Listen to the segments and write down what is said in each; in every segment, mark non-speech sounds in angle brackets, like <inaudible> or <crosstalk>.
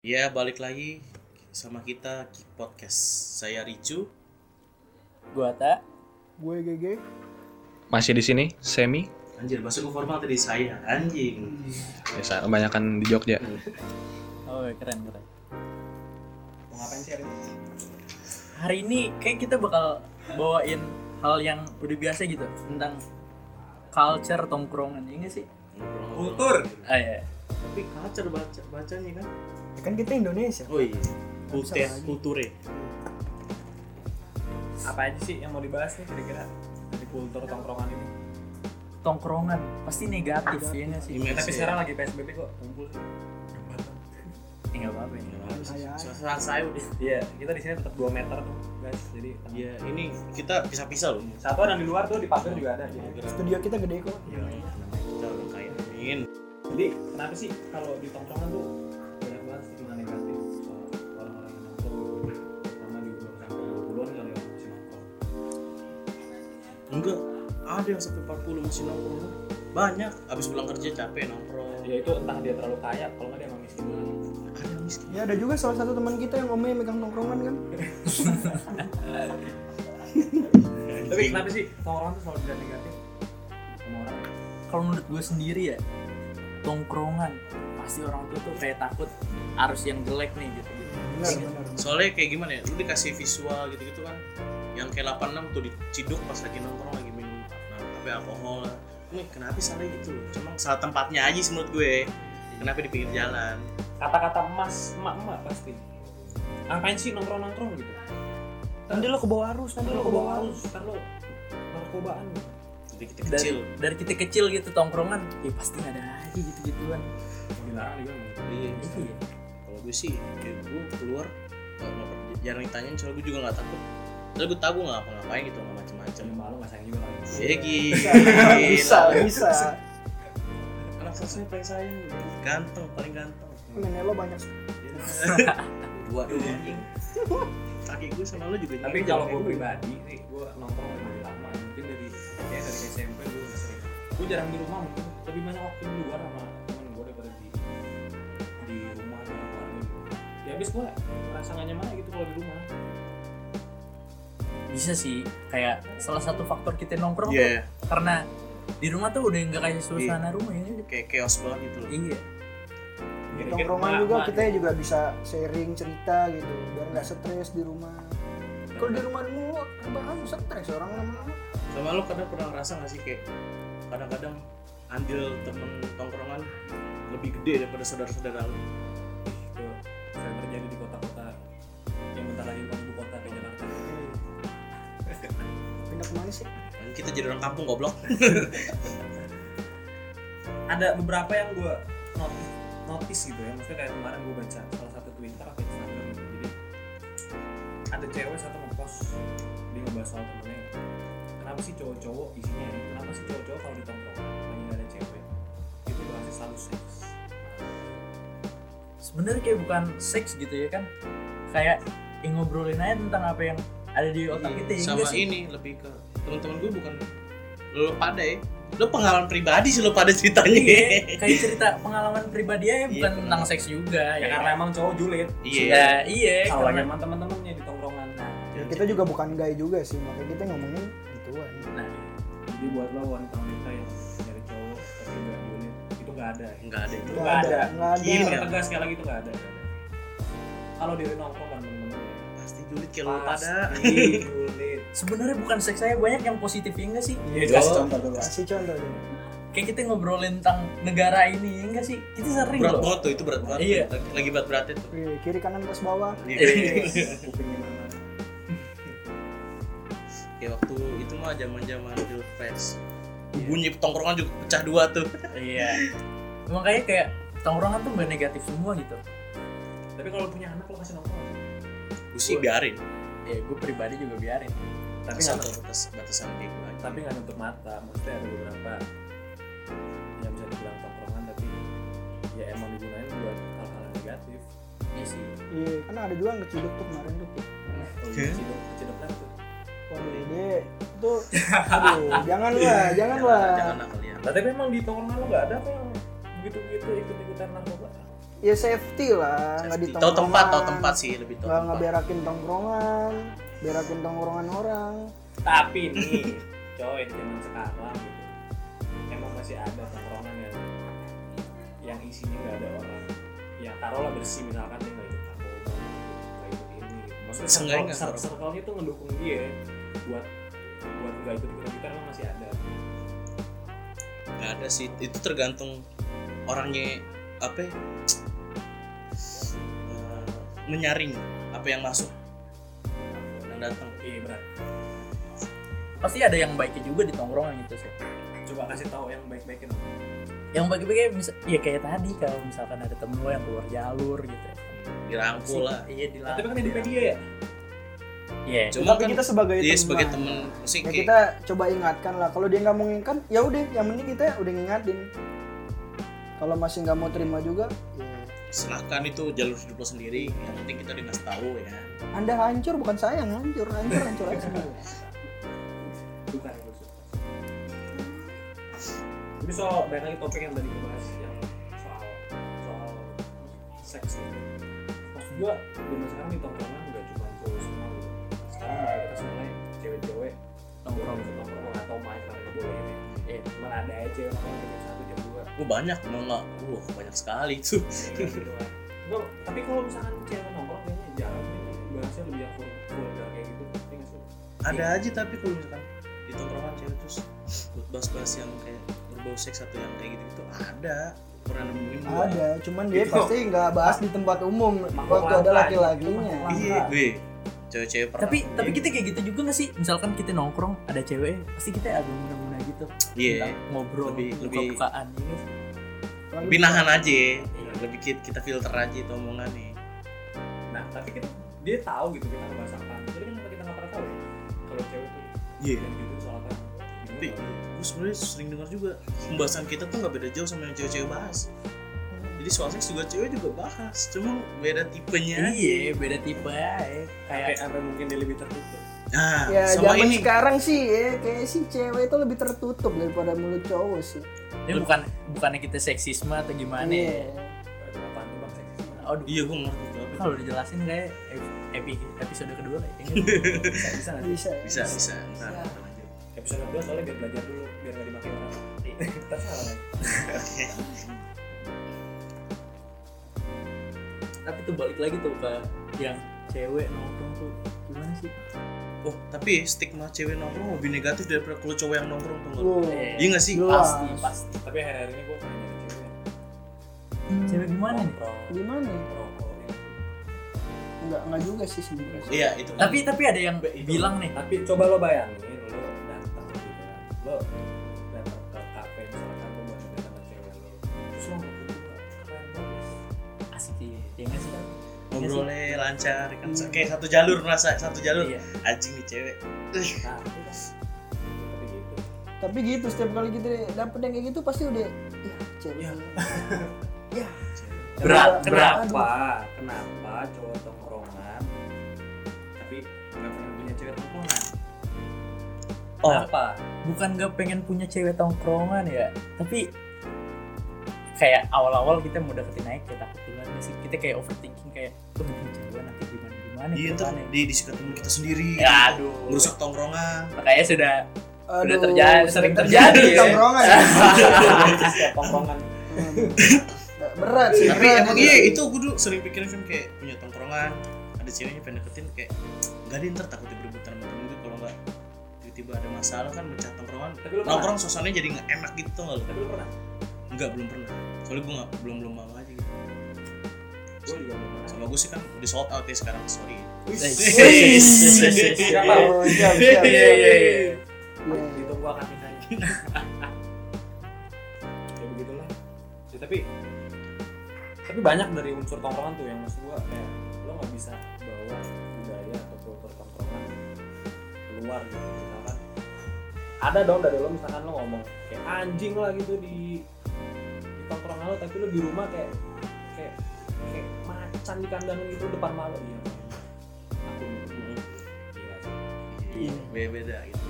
Ya balik lagi sama kita Geek Podcast. Saya Ricu. Gua tak Gue GG. Masih di sini, Semi. Anjir, bahasa gue formal tadi saya. Anjing. Biasa kebanyakan di Jogja. <laughs> Oh keren keren Mau ngapain sih hari ini? Hari ini kayak kita bakal bawain hal yang udah biasa gitu Tentang culture tongkrongan Ini sih? Kultur. Ah iya Tapi culture baca bacanya kan. Ya kan kita Indonesia. Oh iya. Kultur, Bisa kulture. apa aja sih yang mau dibahas nih kira-kira dari kultur tongkrongan ini? Tongkrongan pasti negatif ya nggak sih? Image Tapi ya. sekarang lagi PSBB kok kumpul sih. Nggak apa-apa ya Saya- Selesai saya udah. Iya, kita di sini tetap 2 meter tuh, guys. Jadi Iya, ini kita pisah-pisah loh. satu ada di luar tuh di pagar juga ada. Jadi, Studio kita gede kok. Iya, namanya kita orang kaya. Amin. jadi kenapa sih kalau di tongkrongan tuh ada yang sampai 40 masih nongkrong. Banyak, abis pulang kerja capek nongkrong. Ya itu entah dia terlalu kaya, kalau nggak dia emang miskin banget. Ada miskin. Ya ada juga salah satu teman kita yang omnya megang tongkrongan kan. <laughs> Tapi kenapa sih tongkrongan tuh selalu dilihat negatif sama orang? Kalau menurut gue sendiri ya Tongkrongan Pasti orang tua tuh kayak takut Harus yang jelek nih gitu Benar benar. Soalnya kayak gimana ya, lu dikasih visual gitu-gitu kan Yang kayak 86 tuh diciduk pas lagi nongkrong lagi apa alkohol lah Ini kenapa salah gitu loh, cuma salah tempatnya aja sih menurut gue Kenapa di pinggir jalan Kata-kata emas, emak-emak pasti. Ngapain sih nongkrong-nongkrong gitu? Nanti lo ke bawah arus, nanti lo ke bawah arus. ntar lo narkobaan gitu. Jadi kita dari, kecil dari kita kecil gitu tongkrongan Ya pasti ada aja gitu-gituan dilarang juga gitu. Iya, Iya kalau gue sih, ya gue keluar nggak- nggak pernah- jarang ditanyain soalnya gue juga gak takut Soalnya gue tau gue gak ngapa-ngapain gitu, gak macem-macem Cuma malu nggak sayang juga kali. Ya gila Bisa, bisa. Anak sosnya paling sayang, ganteng, paling ganteng Nenek lo banyak. Dua dua anjing Kaki gue sama lo juga Tapi kalau kayak gue pribadi sih, gue nongkrong lebih lama. Mungkin dari kayak dari SMP gue udah sering. Gue jarang di rumah mungkin lebih banyak waktu di luar sama temen gue daripada di di rumah sama keluarga. Ya habis gue merasa gak nyaman gitu kalau di rumah. Bisa sih Kayak salah satu faktor kita nongkrong Iya, tuh Karena di rumah tuh udah nggak kayak suasana rumah ya. Nggak kayak chaos banget gitu loh. Iya. Di tongkrongan emak- juga emak kita juga bisa sharing cerita gitu, biar nggak stres di rumah. Kalau di rumah mulu, bahkan stres orang lama-lama. Sama lo kadang pernah ngerasa gak sih kayak Kadang-kadang andil temen tongkrongan lebih gede daripada saudara-saudara lo sih? Kita jadi orang kampung goblok. <laughs> Ada beberapa yang gue notice, notice gitu ya. Maksudnya kayak kemarin gue baca salah satu twitter atau instagram. Gitu jadi ada cewek satu ngepost dia ngebahas soal temennya. Kenapa sih cowok-cowok isinya ini? Kenapa sih cowok-cowok kalau di tongkrongan lagi ada cewek? Itu bahasnya selalu seks. Sebenarnya kayak bukan seks gitu ya kan? Kayak ya ngobrolin aja tentang apa yang ada di otak kita ya Iya, Sama sih? ini lebih ke teman-teman gue bukan lo pada ya Lo pengalaman pribadi sih lo pada ceritanya Iya, <laughs> kayak cerita pengalaman pribadi aja bukan Iya, tentang seks juga ya karena emang cowok julid Iya Ya, iya kalau nyaman teman-temannya di tongkrongan nah Ya, kita juga bukan gay juga sih, makanya kita ngomongin gituan. nah, jadi buat lo wanita-wanita yang nyari cowok tapi nggak julid itu nggak ada ya Enggak ada itu Nggak Nggak ada, nggak ada. Iya, tegas sekali lagi itu nggak ada. nggak. Kalau di nongkrong kan temen-temen ya. Pasti julid kayak lo pada. <laughs> sebenarnya bukan seks saya banyak yang positif ya enggak sih? Iya, kasih contoh dulu. Kasih contoh dulu. kayak kita ngobrolin tentang negara ini ya enggak sih? Kita sering Berat banget tuh, itu berat banget. Iya. Lagi berat-beratnya tuh. Wih, Kiri kanan atas bawah. Iya. Kayak <laughs> waktu itu mah zaman-zaman Pilpres Bunyi tongkrongan juga pecah dua tuh. Iya. Makanya kayak tongkrongan tuh nggak negatif semua gitu. Tapi kalau punya anak lo kasih nongkrong. Gue sih biarin. Ya gue pribadi juga biarin Tapi nggak tahu batas, batasan kayak gue aja tapi nggak nutup mata. Maksudnya ada beberapa yang bisa dibilang tongkrongan tapi ya emang digunain buat hal-hal negatif. iya sih Iya, karena ada juga yang keciduk tuh kemarin tuh. Oke. kecil kecil tuh. Waduh, dia itu aduh, <laughs> jangan lah, jangan lah. Jangan lah kalian tapi emang di tongkrongan lo nggak ada apa yang begitu-begitu ikut-ikutan narkoba? ya safety lah nggak di Safety. tahu tempat tahu tongkrongan. tempat sih lebih tahu nggak ngeberakin tongkrongan berakin tongkrongan orang. Tapi nih coy di zaman sekarang gitu emang masih ada tongkrongan yang yang isinya nggak ada orang. Yang taruhlah bersih misalkan dia nggak ikut narkoba nggak ikut ini gitu. maksudnya circle, nggak circle nya tuh ngedukung dia buat buat nggak ikut ikut kita emang masih ada. Nggak ada sih. Itu tergantung orangnya apa ya, eh, menyaring apa yang masuk datang iya berat pasti ada yang baiknya juga di tongkrongan gitu sih. Coba kasih tahu yang baik-baikin yang misal ya kayak tadi kalau misalkan ada temen lo yang keluar jalur gitu. Ya. dirangkul lah. Iya di tapi kan di media ya? Iya. Cuma tapi kan kita sebagai dia teman. sebagai temen mesti ya kayak kita coba ingatkan lah. Kalau dia nggak mau ingatkan ya udah yang penting kita udah ngingatin. Kalau masih nggak mau terima juga ya silahkan itu jalur hidup lo sendiri yang penting kita dikasih tahu ya. Anda hancur bukan saya yang hancur hancur hancur aja <laughs> sendiri bukan itu jadi soal banyak lagi topik yang tadi gue bahas yang soal soal seks gitu maksud gua zaman sekarang di tongkrongan nggak cuma cowok semua gitu. Sekarang mayoritas mulai cewek-cewek nongkrong ke atau main karena boleh ini. Eh cuman ada aja cewek nongkrong jam satu gue banyak mau nggak wah banyak sekali tuh ya, gitu kan Gua- tapi kalau misalkan cewek nongkrong kayaknya jarang nih bahasnya lebih yang vulgar kayak gitu Iya sih? ada aja tapi kalau misalkan di tongkrongan cewek terus buat bahas-bahas yang kayak berbau seks atau yang kayak gitu gitu ada. Pernah nemuin gua? Ada cuman dia Itu. pasti nggak bahas di tempat umum. Waktu ada laki-lakinya. itu iya weh cewek-cewek tapi tapi kita kayak gitu juga gak sih? Misalkan kita nongkrong ada cewek pasti kita agak gitu. Iya. Tentang ngobrol lebih- lebih- buka-bukaan ini. Lebih nahan aja lebih kita, kita filter aja itu omongannya Nah, tapi kita dia tahu gitu kita ngebahas apa. Tapi kan kita nggak pernah tahu ya kalau cewek tuh Iya. yang gitu soal apa. tapi gue sebenarnya sering dengar juga pembahasan kita tuh nggak beda jauh sama yang cewek-cewek bahas. Jadi soal seks juga cewek juga bahas cuma beda tipenya iya beda tipe ya kayak kayak apa mungkin dia lebih tertutup. Nah ya sama zaman ini. sekarang sih ya kayak si cewek itu lebih tertutup daripada mulut cowok sih. Ini bukan bukannya kita seksisme atau gimana Iya. ya Apaan tuh bang seksisme? aduh. Iya gue ngerti kalau dijelasin kayak epi episode kedua kayaknya <laughs> Bisa bisa. Nggak sih? bisa. Bisa bisa. kita lanjut. Episode kedua soalnya biar belajar dulu biar nggak dimaki orang. <laughs> Kita salah tapi tuh balik lagi tuh ke yang cewek nongkrong tuh gimana sih oh tapi stigma cewek nongkrong lebih negatif daripada kalau cowok yang nongkrong tuh nggak Wow. Eh, iya nggak sih pasti pasti Tapi akhir-akhir ini gue jadi cewek. cewek gimana nih gimana ya? ngerokok, ya. nggak nggak juga sih sebenarnya iya itu kan. tapi tapi ada yang Itu. bilang nih Tapi coba lo bayangin lo datang gitu kan. Lo datang ke kafe misalkan lo buat ngeliat sama cewek lo. Terus lo ngomong gitu keren banget. asik sih ya nggak sih kan ngobrolnya lancar kan kayak satu jalur merasa satu jalur iya anjing nih cewek Nah. Tapi gitu. tapi gitu setiap kali kita dapet yang kayak gitu pasti udah ya cewek Ya. <laughs> ya berat berat Kenapa? Cowok tongkrongan tapi nggak pernah punya cewek tongkrongan? Oh. Kenapa? bukan gak pengen punya cewek tongkrongan ya tapi kayak awal-awal kita mau deketin naik kita takut duluan sih kita kayak overthinking kayak tuh cewek nanti gimana gimana iya ntar gimana di disikat temen kita sendiri ya aduh merusak tongkrongan makanya sudah Udah Aduh, terjadi- sering terjadi di ya. tongkrongan ya. Setiap tongkrongan berat sih tapi berat emang itu. iya itu gue dulu sering pikirin kan kayak punya tongkrongan ada ceweknya pengen deketin kayak nggak deh ntar takutnya berebutan sama temen gue kalau nggak tiba-tiba ada masalah kan mecah tongkrongan Tapi lu pernah? nongkrong suasananya jadi nggak enak gitu tau nggak lu Tapi lu pernah? nggak belum pernah soalnya gue nggak belum belum mau aja gitu Gue juga belum sama gue sih kan udah sold out ya sekarang sorry. Iya. Ditunggu akan nikahnya. ya begitulah. Ya, tapi tapi banyak dari unsur tongkrongan tuh yang maksud gua kayak lo nggak bisa bawa budaya atau kultur tongkrongan keluar gitu misalkan ada dong dari lo misalkan lo ngomong kayak anjing lah gitu di tongkrongan lo tapi lo di rumah kayak kayak kayak macan di kandang gitu depan malu iya. Aku iya Iya, beda beda gitu.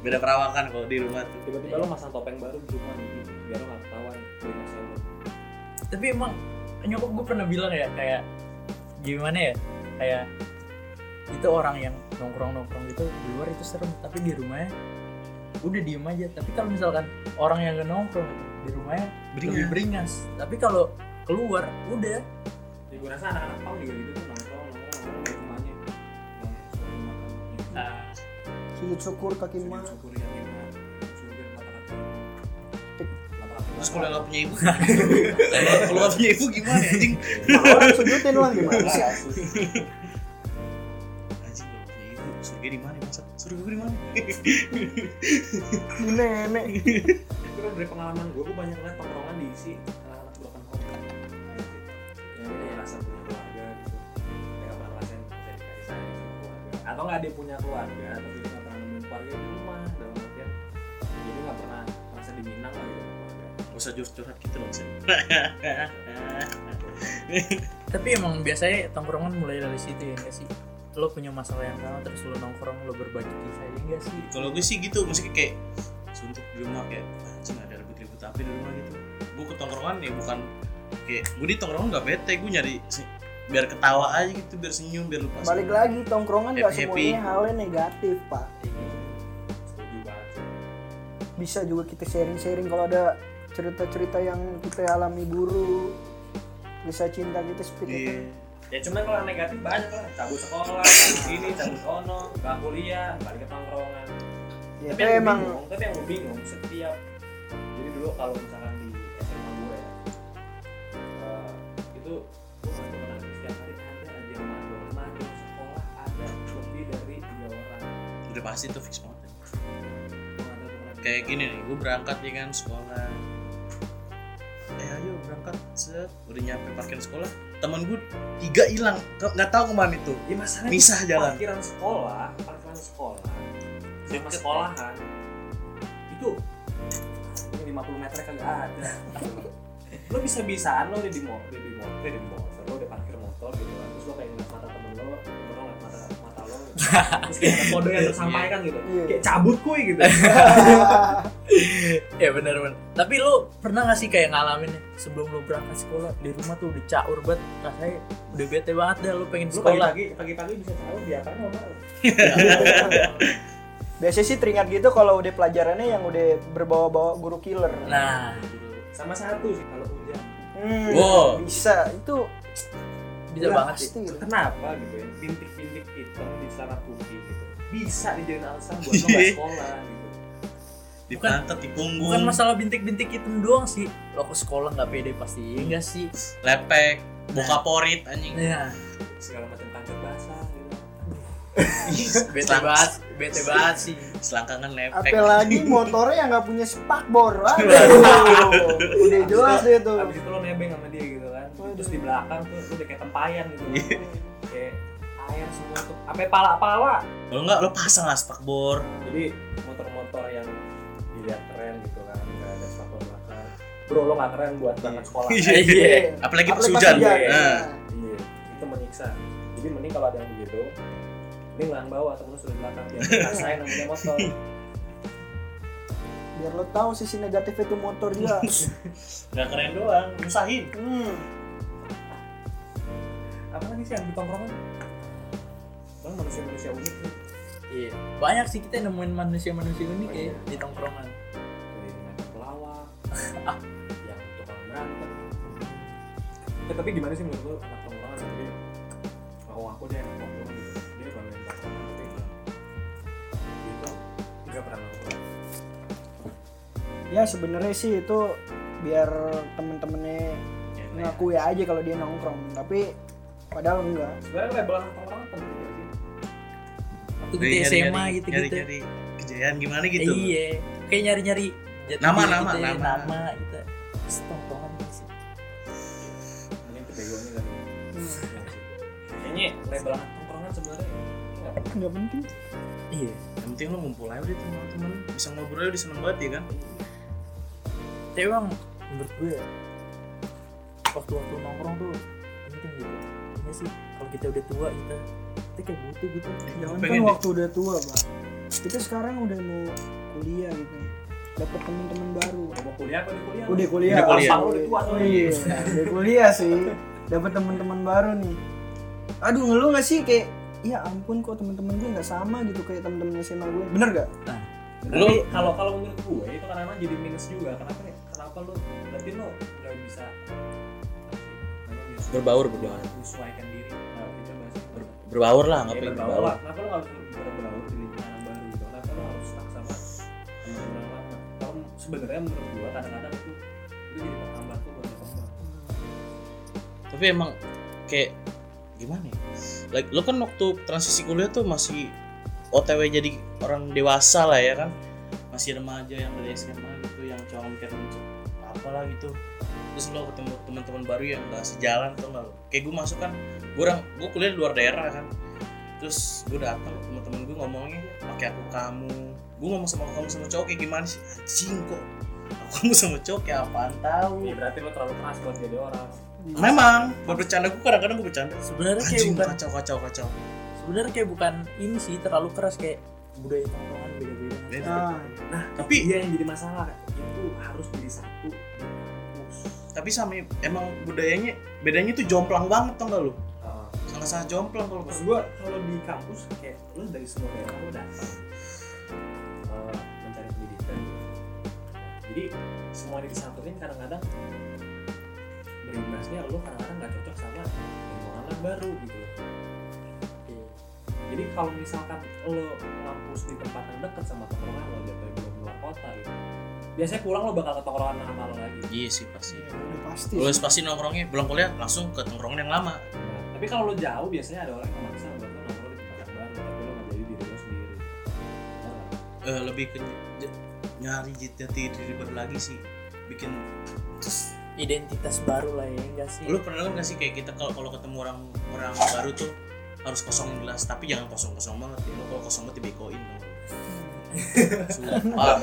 Beda perawakan kalau di rumah tuh. Tiba-tiba lo masang topeng baru di rumah gitu. Biar lo nggak ketahuan tapi emang nyokap gue pernah bilang ya kayak gimana ya? Kayak itu orang yang nongkrong nongkrong gitu di luar itu serem. Tapi di rumahnya udah diem aja. Tapi kalau misalkan orang yang gak nongkrong di rumahnya lebih beringas. tapi kalau keluar udah. Ya gue rasa anak-anak pang juga gitu tuh nongkrong makan nah, sujud syukur kaki Sujud emas syukur yang lima sujud mata-mata. Terus kalau nggak punya ibu, <laughs> kalau nggak punya ibu gimana anjing? Orang sujudin lah gimana. sih? Anjing kalau punya ibu, surga di mana masa? Surga gue di mana? Di nenek dari pengalaman gue gue banyak lihat tongkrongan diisi anak-anak broken home yang dia ngerasa punya keluarga gitu. Kayak pernah ngerasain dari kasih sayang sama keluarga. Atau nggak dia punya keluarga tapi dia nggak pernah nemuin keluarga di rumah dalam artian jadi nggak pernah merasa diminang lah gitu Gak usah curhat gitu loh, Sen. <laughs> tapi emang biasanya tongkrongan mulai dari situ ya enggak sih? Lo punya masalah yang sama terus lo nongkrong lo berbagi kisah ya enggak sih? Kalau gue sih gitu, maksudnya kayak suntuk di rumah kayak apa di rumah gitu. Gue ke tongkrongan ya bukan kayak gue di tongkrongan gak bete, gue nyari biar ketawa aja gitu, biar senyum, biar lupa. balik semua. lagi tongkrongan nggak semuanya halnya negatif pak sih. bisa juga kita sharing-sharing kalau ada cerita-cerita yang kita alami buruk kisah cinta kita seperti itu Iya. ya cuman kalau yang negatif banyak lah cabut sekolah cabut sini cabut ono gak kuliah balik ke tongkrongan ya, tapi yang emang bingung tapi yang bingung setiap dulu kalau misalkan di SMA gue ya eh, itu gue pernah setiap hari ada aja yang mandor mandor sekolah ada lebih dari tiga orang Udah pasti tuh fix banget. Kenapa. Kayak gini nih, gue berangkat ya kan sekolah. Eh ayo berangkat, set. Udah nyampe parkir sekolah, teman gue tiga hilang, nggak tahu ke mana itu. ya masalahnya Misah jalan. parkiran sekolah parkiran sekolah sama sekolahan itu 50 meter kagak ada. Lo bisa bisaan lo udah di motor. Udah di motor udah di motor. Lo udah parkir motor gitu kan terus lo kayak ngeliat mata temen lo temen lo ngeliat mata mata lo. <laughs> Terus kayak ada kode yang tersampaikan gitu. Iya. kayak cabut kuy gitu. <laughs> Ya benar benar tapi lo pernah gak sih kayak ngalamin nih, sebelum lo berangkat sekolah di rumah tuh udah caur banget rasanya udah bete banget dah lo pengen lo sekolah. pagi-pagi pagi-pagi bisa tahu dia kan lo mau <laughs> biasanya sih teringat gitu kalau udah pelajarannya yang udah berbawa-bawa guru killer. Nah sama satu sih kalau hujan Hmm, Wow. bisa. Itu bisa banget sih. pasti gitu. kenapa gitu ya? Bintik-bintik hitam di celana putih gitu. Bisa dijadiin alasan buat lo nggak sekolah gitu. Di Bukan- pantat, di punggung, bukan masalah bintik-bintik hitam doang sih. Lo ke sekolah nggak pede pasti enggak sih? Lepek, buka porit anjing. ya segala macam bete banget bete banget sih. Selangkangan lepek. apalagi motornya yang nggak punya spakbor <laughs> udah jelas deh tuh. abis itu lo nebeng sama dia gitu kan. Terus di belakang tuh lo udah kayak tempayan gitu. Iya. kayak air semua tuh. Apa pala-pala. Kalau enggak lo pasang lah spakbor. jadi motor-motor yang dilihat keren gitu kan. Nggak ada sepatu belakang. Bro lo nggak keren buat berangkat sekolah. Iya. iya Apalagi pas Apalagi hujan. hujan. Nah. iya. Itu menyiksa. Jadi mending kalau ada yang begitu mending lo yang bawa temen lo sudah di belakang. Biar <laughs> ngerasain namanya motor. Biar lo tahu sisi negatif itu motor juga. <laughs> Gak keren doang, nyusahin. hmm. apa lagi sih yang di tongkrongan? Bang manusia-manusia unik nih iya. Banyak sih kita nemuin manusia-manusia unik Oh, ya iya. di tongkrongan. Dari main pelawak. <laughs> Yang tukang berantem ya, tapi gimana sih menurut lo anak tongkrongan? Dia mau aku deh ya sebenarnya sih itu biar temen-temennya ngakui aja kalau dia nongkrong. Tapi padahal enggak. Sebenarnya label anak tongkrongan penting gak sih. Waktu kita SMA gitu nyari, gitu nyari kejayaan gimana gitu. iya kayak nyari-nyari jati Nama, diri nama, kita, nama. nama gitu. Terus tongkrongan sih. Mungkin kebegoannya kan kayaknya label anak tongkrongan sebenarnya nggak penting. iya. Yang penting lo ngumpul aja udah teman-teman, bisa ngobrol udah seneng banget ya kan. Tapi emang menurut gue ya waktu-waktu nongkrong tuh penting gitu ya sih kalau kita udah tua kita kita kayak butuh gitu jangan kan deh. waktu udah tua pak kita sekarang udah mau kuliah gitu dapat teman-teman baru Udah mau kuliah apa di kuliah? udah kuliah Udah kuliah. Udah tua soalnya. iya udah kuliah sih dapat teman-teman baru nih aduh ngeluh nggak sih kayak ya ampun kok teman-teman gue nggak sama gitu kayak teman-teman SMA gue bener gak Lu kalau kalau menurut gue itu kadang-kadang jadi minus juga. Kenapa nih? Kenapa lu berarti lu nggak bisa apa Berbaur, berbaur. menyesuaikan diri. Nah, kita bahas itu. berbaur lah Ya, ngapain berbaur berbaur lah. Kenapa lu nggak bisa berbaur di lingkungan baru gitu? Kenapa lu harus stuck sama yang lama? Kalau sebenarnya menurut gua kadang-kadang itu itu jadi penghambat tuh buat tapi emang kayak gimana ya like lo kan waktu transisi kuliah tuh masih OTW jadi orang dewasa lah ya kan masih remaja yang dari SMA gitu yang cuma mikir apalah gitu terus lo ketemu teman-teman baru yang gak sejalan tuh nggak lo? Kayak gue masuk kan gue orang gue kuliah di luar daerah kan. Terus gue datang teman-teman gue ngomongnya pakai aku kamu. Gue ngomong sama kamu sama cowok kayak gimana sih? Anjing kok aku kamu sama cowok kayak apaan tahu? Ya berarti lu terlalu keras buat jadi orang. memang buat bercanda gue kadang-kadang gue bercanda. Sebenarnya kayak bukan kacau kacau kacau. Sebenarnya kayak bukan ini sih terlalu keras kayak budaya tongkrongan Beda. nah Nah, tapi iya yang jadi masalah itu harus jadi satu tapi sama emang budayanya bedanya tuh jomplang banget tau gak lu sangat sangat jomplang kalau Maksud gua kalau di kampus kayak lu dari semua daerah lu datang eh, mencari pendidikan. Nah, jadi semuanya disatuin kadang-kadang berimbasnya lu kadang-kadang nggak cocok sama lingkungan yang baru gitu loh. Jadi kalau misalkan lo ngampus di tempat yang dekat sama tongkrongan lo jatuh belum luar kota gitu. Biasanya pulang lo bakal ke tongkrongan sama lo lagi. iya sih pasti ya, udah pasti sih. pasti nongkrongnya pulang kuliah langsung ke tongkrongan yang lama Nah, tapi kalau lo jauh biasanya ada orang yang maksa buat lo nongkrong di tempat yang baru tapi lo nggak jadi diri lo sendiri. Nggak? Eh, lebih ke nyari jati diri baru lagi sih bikin identitas baru lah ya enggak sih lu pernah kan gak sih kayak kita kalau kalau ketemu orang orang baru tuh harus kosongin gelas tapi jangan kosong kosong banget ya lu kalau kosong banget dibekoin lu. sumpah <laughs>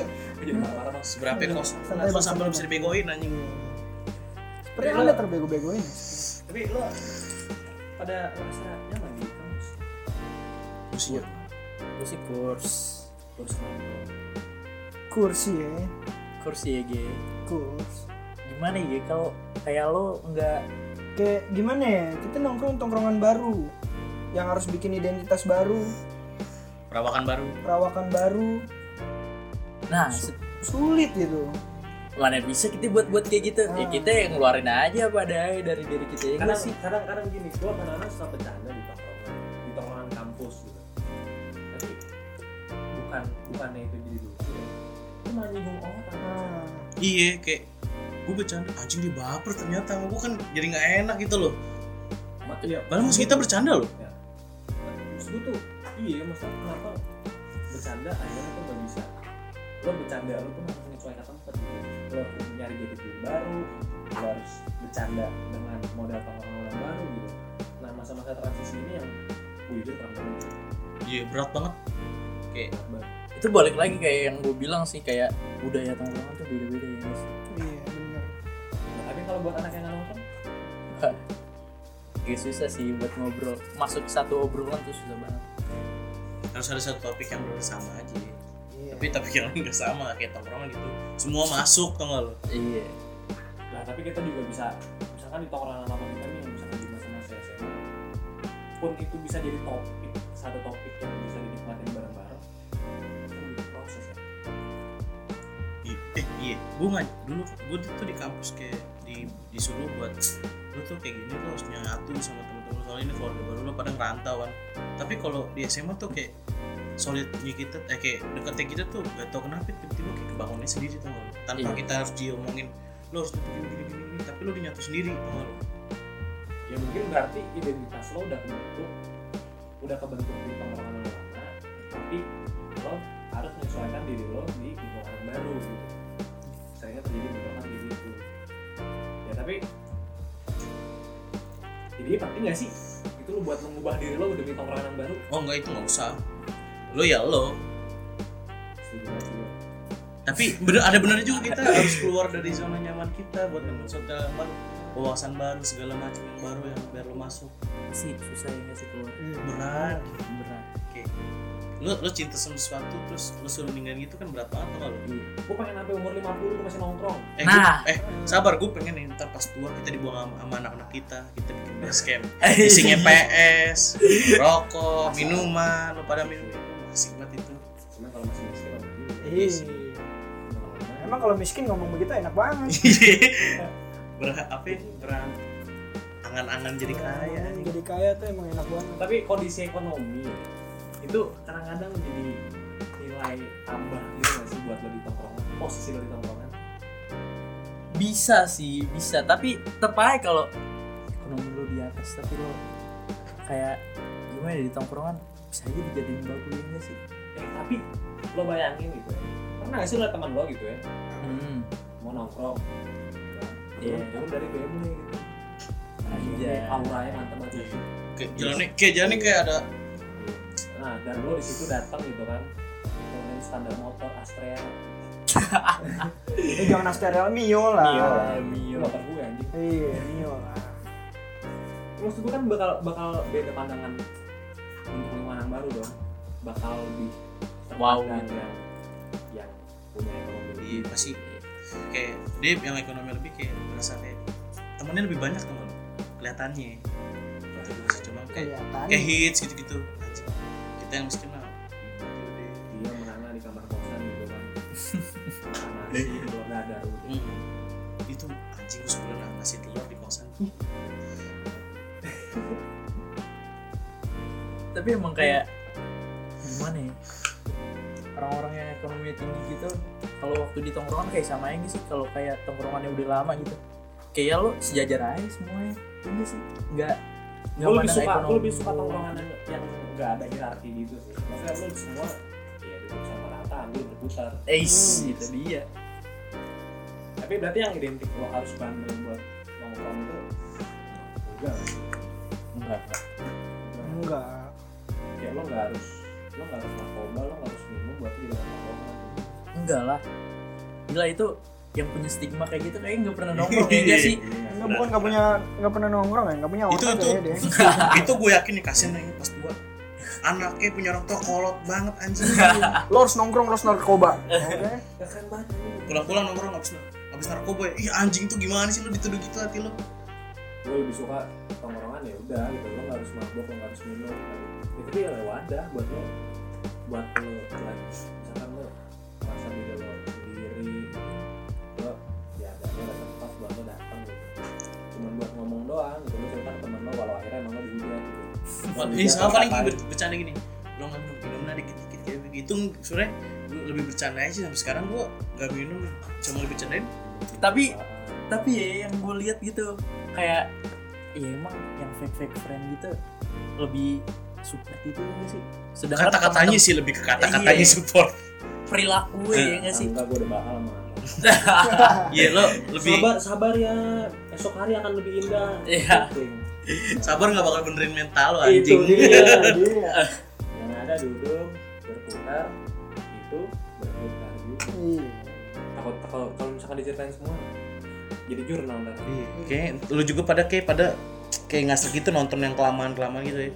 mas. seberapa kosong lu Bang, sampai bisa dibekoin anjing sebenarnya anda terbego-begoin Tapi lo pada merasa nyaman di kampus. Musiknya. gue sih kurs nongkrong. kursi ya kurs ya Ge. kurs gimana ya kalau kayak lo nggak kayak gimana ya kita nongkrong tongkrongan baru yang harus bikin identitas baru. Perawakan baru. Perawakan baru. Nah se- sulit gitu. Mana bisa kita buat buat kayak gitu. Ya Ah. kita yang ngeluarin aja pada dari diri kita ya Kadang sih kadang-kadang gini, gua kadang-kadang suka bercanda di tongkrongan, di tongkrongan kampus gitu. Tapi bukan bukannya itu jadi lucu ya. Itu malah nyinggung orang. nah, iya kayak gue bercanda anjing dia baper ternyata gue kan jadi nggak enak gitu loh. Ma- Iya, padahal maksud kita bercanda loh. Maksud gua tuh, iya maksudnya kenapa bercanda akhirnya tuh gak bisa. Lo bercanda lo tuh harus menyesuaikan tempat gitu. Lo harus nyari jati diri baru lo harus bercanda dengan modal yang baru gitu. Nah masa-masa transisi ini yang gue jujur kurang banget iya berat banget. Kayak Berat banget. itu balik lagi kayak yang gue bilang sih kayak budaya tongkrongan tuh beda-beda ya sih iya bener Nah, tapi kalau buat anak yang nggak nonton Gak susah sih buat ngobrol. Masuk satu obrolan tuh susah banget. Harus ada satu topik yang bersama aja. Iya. Tapi topik yang <laughs> nggak sama kayak tongkrongan gitu. Semua <laughs> masuk tau gak lo? Iya. Nah tapi kita juga bisa misalkan di tongkrongan lama kita nih misalkan di masa-masa SMA pun itu bisa jadi topik satu topik yang bisa dinikmatin bareng-bareng. Itu proses ya. I- eh iya. Gue nggak dulu gue tuh di kampus kayak di disuruh buat lu tuh kayak gini lo harus nyatu sama temen-temen. Soalnya ini keluarga baru lo pada ngerantau kan. Tapi kalau di SMA tuh kayak solidnya kita eh kayak deketnya kita tuh gak tau kenapa tiba-tiba kayak kebangunnya sendiri tau gak lo tanpa Iya. kita harus diomongin lo harus gini gini gini, gini tapi lo udah nyatu sendiri tau gak lo ya mungkin berarti identitas lo udah kebentuk udah kebentuk di tongkrongan yang lama tapi lo harus menyesuaikan diri lo di lingkungan baru gitu. Seringnya terjadi bentrokan kayak gitu ya tapi jadi penting gak sih? Itu lo buat mengubah diri lo demi tongkrongan yang baru? Oh enggak itu nggak usah. Lo ya lo. Tapi bener ada benernya juga kita. Harus keluar dari zona nyaman kita buat nemu sosial yang baru wawasan baru segala macam yang baru yang biar lo masuk. Sih susah ya sih keluar? Berat berat lo lo cinta sama sesuatu terus lo suruh ninggalin gitu kan berat banget kalau gue pengen sampai umur 50 tuh masih nongkrong. Eh Nah. gua- eh sabar gue pengen nih ntar pas tua kita dibuang sama, sama anak-anak kita kita bikin base camp. <laughs> Isinya PS rokok minuman lo pada minum minum asik banget itu. Cuman kalau masih miskin Ih. Emang kalau miskin ngomong begitu enak banget. <laughs> ber apa ya? Beran angan-angan jadi kaya. Jadi kaya tuh emang enak banget. tapi kondisi ekonomi itu kadang-kadang jadi nilai tambah gitu nggak sih buat lo di tongkrongan? Posisi lo di tongkrongan? Bisa sih bisa. Tapi tetep aja kalau ekonomi lu di atas tapi lo kayak gimana ya, di tongkrongan bisa aja dijadiin bagus ya nggak sih? Eh tapi lo bayangin gitu ya. Pernah nggak sih lo teman lo gitu ya? Hmm. Mau nongkrong. Iya. turun dari BMW gitu. Aja auranya mantap banget. Iya. kayak jalannya kayak jalannya kayak ada nah dan lo di situ datang gitu kan. Dengan standar motor Astrea. Eh jangan Asterel Mio lah. Mio lah Mio. Motor gue anjing. Iya, Mio lah. maksud gue kan bakal bakal beda pandangan untuk lingkungan baru dong. Bakal lebih Wow, gitu. yang yang punya ekonomi lebih Iya, pasti. kayak dia yang ekonomi lebih kayak berasa kayak temennya lebih banyak temen. Kelihatannya. Cuma kayak kayak hits gitu-gitu. Kita yang miskin mah deh. dia menang di kamar kosan gitu kan nasi telur dadar gitu. Hmm. itu anjing gue sebulan ngasih telur di kosan tapi emang kayak gimana ya orang-orang yang ekonomi tinggi gitu kalau waktu di tongkrongan kayak sama aja sih kalau kayak tongkrongannya udah lama gitu kayak lo sejajar aja semuanya ini sih nggak nggak gue lebih suka gue ekonomi lebih suka tongkrongan yang nggak ada hierarki gitu sih maksudnya lu semua ya duduk sama rata ambil berputar eh Hmm. itu dia. Tapi berarti yang identik lo harus bandel buat nongkrong itu enggak. Nggak enggak. Enggak. kayak lo nggak harus lo nggak harus narkoba lo nggak harus minum buat jadi nongkrong. Enggak lah. Gila itu yang punya stigma kayak gitu kayaknya nggak pernah nongkrong ya enggak sih? Enggak bukan enggak punya enggak pernah nongkrong ya, enggak punya itu otak itu. kayaknya dia. itu gue yakin nih kasihan nih pas anaknya punya orang tua kolot banget anjing. <laughs> Lo harus nongkrong, lo harus narkoba. Oke. ya keren banget. Pulang-pulang nongkrong habis habis narkoba ya. Ih anjing tuh gimana sih lo dituduh gitu hati lo? Gue lebih suka tongkrongan ya udah gitu. Lo nggak harus mabok lo nggak harus minum. Itu tuh ya wadah buat lo. Buat lo misalkan lo merasa diri lo sendiri lo ya ada lo ada tempat buat lo datang gitu. Cuman buat ngomong doang gitu ini sama paling ber- bercanda gini. Lo nggak minum minum lah dikit-dikit kayak begitu sebenarnya gue lebih bercanda aja sih sampai sekarang. Gue nggak minum cuma lebih bercandain. Tapi tapi ya yang gue lihat gitu kayak ya emang yang fake fake friend gitu lebih support gitu nggak sih? Sedangkan kata-katanya sih lebih ke kata-katanya Iya. support. Perilaku ya nggak sih? Enggak gue udah bakal sama lo. <laughs> iya lo lebih sabar sabar ya esok hari akan lebih indah. Iya. Sabar nggak bakal benerin mental lo itu anjing. dia Iya. <laughs> yang ada duduk berputar itu berputar juga. Iya. takut kalau kalau misalkan diceritain semua jadi jurnal ntar. Iya, kayak lu juga pada kayak pada kayak ngasih gitu nonton yang kelamaan kelamaan gitu ya.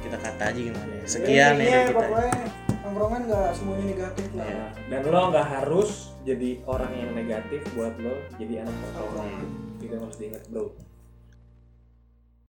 Kita kata aja gimana ya. Sekian ya Intinya dari kita. pokoknya nongkrongan enggak semuanya negatif lah. Iya. dan lo nggak harus jadi orang yang negatif buat lo jadi anak tongkrongan itu yang harus diingat bro